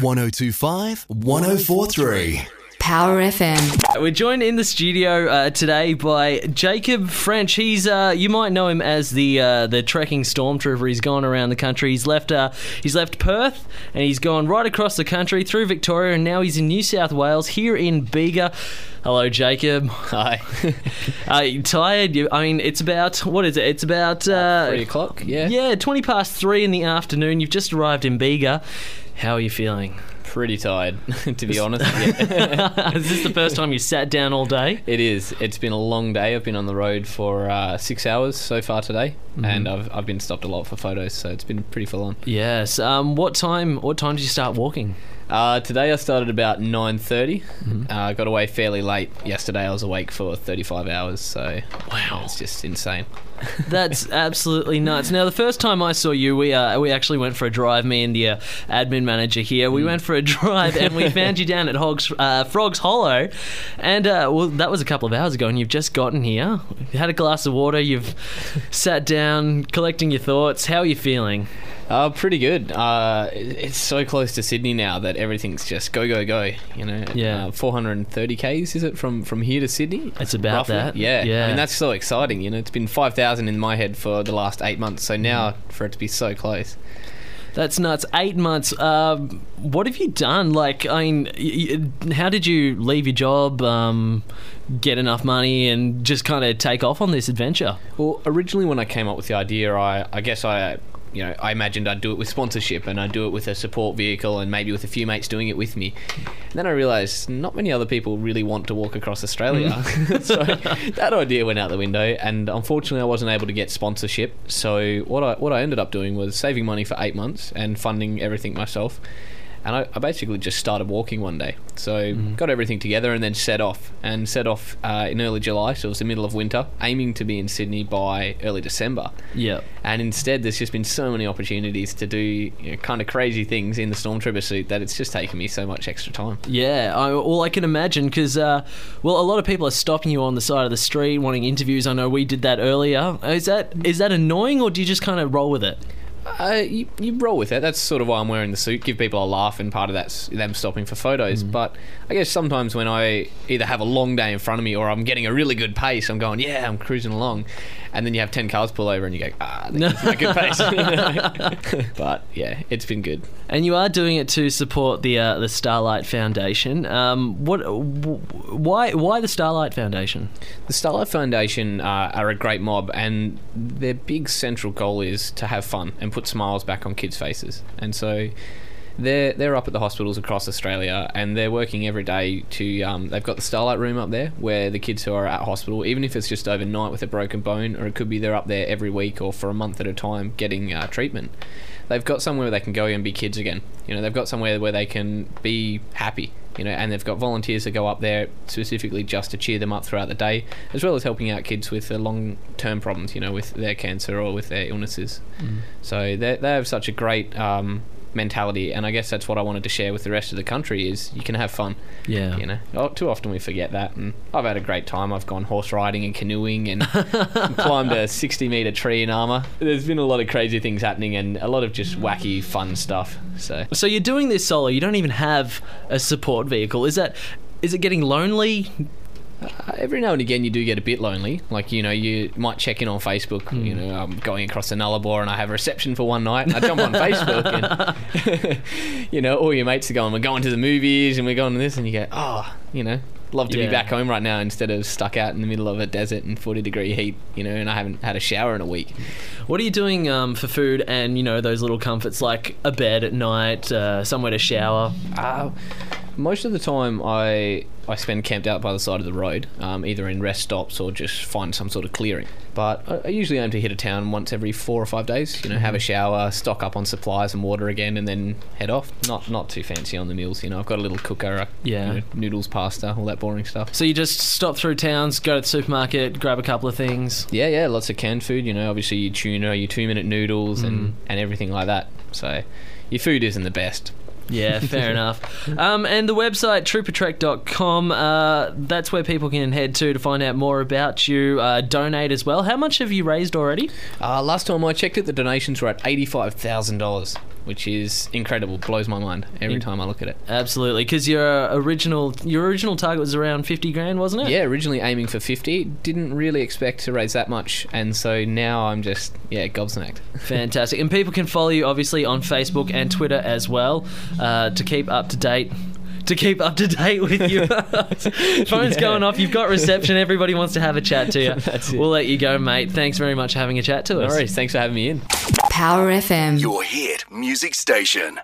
1025 1043. Power FM. We're joined in the studio uh, today by Jacob French. He's uh, you might know him as the uh, the trekking stormtrooper. He's gone around the country. He's left uh, he's left Perth and he's gone right across the country through Victoria and now he's in New South Wales here in Bega. Hello, Jacob. Hi. Are you tired? You, I mean, it's about what is it? It's about uh, Three o'clock, yeah. Yeah, twenty past three in the afternoon. You've just arrived in Bega. How are you feeling? Pretty tired, to be honest. Is this the first time you sat down all day? it is. It's been a long day. I've been on the road for uh, six hours so far today, Mm-hmm. and I've, I've been stopped a lot for photos, so it's been pretty full on. Yes. Um, what time? What time did you start walking? Uh, today I started about 9.30. Mm-hmm. Uh, I got away fairly late. Yesterday I was awake for 35 hours, so Wow. it's just insane. That's absolutely nuts. Now, the first time I saw you, we uh, we actually went for a drive. Me and the uh, admin manager here, we went for a drive, and we found you down at Hogs, uh, Frogs Hollow, and uh, well, that was a couple of hours ago, and you've just gotten here. You had a glass of water. You've sat down, collecting your thoughts. How are you feeling? Uh, pretty good. Uh, it's so close to Sydney now that everything's just go go go. You know, Yeah. Uh, 430 k's is it from from here to Sydney? It's about Roughly? that. Yeah, Yeah. I mean that's so exciting. You know, it's been 5,000 in my head for the last eight months. So now for it to be so close. That's nuts. Eight months. Um, what have you done? Like, I mean, y- y- how did you leave your job, um, get enough money, and just kind of take off on this adventure? Well, originally when I came up with the idea, I I guess I. You know, I imagined I'd do it with sponsorship and I'd do it with a support vehicle and maybe with a few mates doing it with me. And then I realised not many other people really want to walk across Australia. Mm. so that idea went out the window and unfortunately I wasn't able to get sponsorship. So what I what I ended up doing was saving money for eight months and funding everything myself. And I, I basically just started walking one day. So got everything together and then set off. And set off uh, in early July, so it was the middle of winter, aiming to be in Sydney by early December. Yeah. And instead, there's just been so many opportunities to do you know, kind of crazy things in the Stormtrooper suit that it's just taken me so much extra time. Yeah, I, well, I can imagine because, uh, well, a lot of people are stopping you on the side of the street wanting interviews. I know we did that earlier. Is that is that annoying, or do you just kind of roll with it? Uh, you, you roll with it. That's sort of why I'm wearing the suit. Give people a laugh, and part of that's them stopping for photos. But I guess sometimes when I either have a long day in front of me or I'm getting a really good pace, I'm going, yeah, I'm cruising along. And then you have 10 cars pull over and you go, ah, that's not a good pace. but yeah, it's been good. And you are doing it to support the uh, the Starlight Foundation. Um, what? w- Why? Why the Starlight Foundation? The Starlight Foundation uh, are a great mob, and their big central goal is to have fun and put smiles back on kids' faces. And so they're they're up at the hospitals across Australia, and they're working every day to. Um, they've got the Starlight Room up there, where the kids who are at hospital, even if it's just overnight with a broken bone, or it could be they're up there every week or for a month at a time getting uh, treatment. They've got somewhere where they can go and be kids again. You know, they've got somewhere where they can be happy you know, and they've got volunteers that go up there specifically just to cheer them up throughout the day, as well as helping out kids with their long-term problems, you know, with their cancer or with their illnesses. So they they have such a great um, mentality, and I guess that's what I wanted to share with the rest of the country is you can have fun. Yeah. You know, oh, too often we forget that, and I've had a great time. I've gone horse riding and canoeing, and climbed a sixty-meter tree in armor. There's been a lot of crazy things happening, and a lot of just wacky, fun stuff. So So you're doing this solo. You don't even have a support vehicle. Is that? Is it getting lonely? Uh, every now and again, you do get a bit lonely. Like you know, you might check in on Facebook. You know, I'm going across the Nullarbor and I have a reception for one night. And I jump on Facebook and you know, all your mates are going. We're going to the movies and we're going to this, and you go, oh, you know, love to Yeah. be back home right now instead of stuck out in the middle of a desert in 40 degree heat. You know, and I haven't had a shower in a week. What are you doing um, for food and you know those little comforts like a bed at night, uh, somewhere to shower? Uh, most of the time, I I spend camped out by the side of the road, um, either in rest stops or just find some sort of clearing. But I, I usually aim to hit a town once every four or five days. You know, have a shower, stock up on supplies and water again, and then head off. Not not too fancy on the meals. You know, I've got a little cooker, uh, Yeah. you know, noodles, pasta, all that boring stuff. So you just stop through towns, go to the supermarket, grab a couple of things. Yeah, yeah, lots of canned food. You know, obviously your tuna, your two minute noodles, and and everything like that. So your food isn't the best. Yeah, fair enough. Um, and the website, troopertrek.com, uh, that's where people can head to to find out more about you, uh, donate as well. How much have you raised already? Uh, last time I checked it, the donations were at eighty-five thousand dollars. Which is incredible. Blows my mind every time I look at it. Absolutely, because your original your original target was around fifty grand, wasn't it? Yeah, originally aiming for 50, didn't really expect to raise that much, and so now I'm just yeah gobsmacked. Fantastic. And people can follow you obviously on Facebook and Twitter as well uh, to keep up to date. To keep up to date with you. Phone's Yeah. going off. You've got reception. Everybody wants to have a chat to you. That's it. We'll let you go, mate. Thanks very much for having a chat to No us. worries. Thanks for having me in. Power FM. Your hit music station.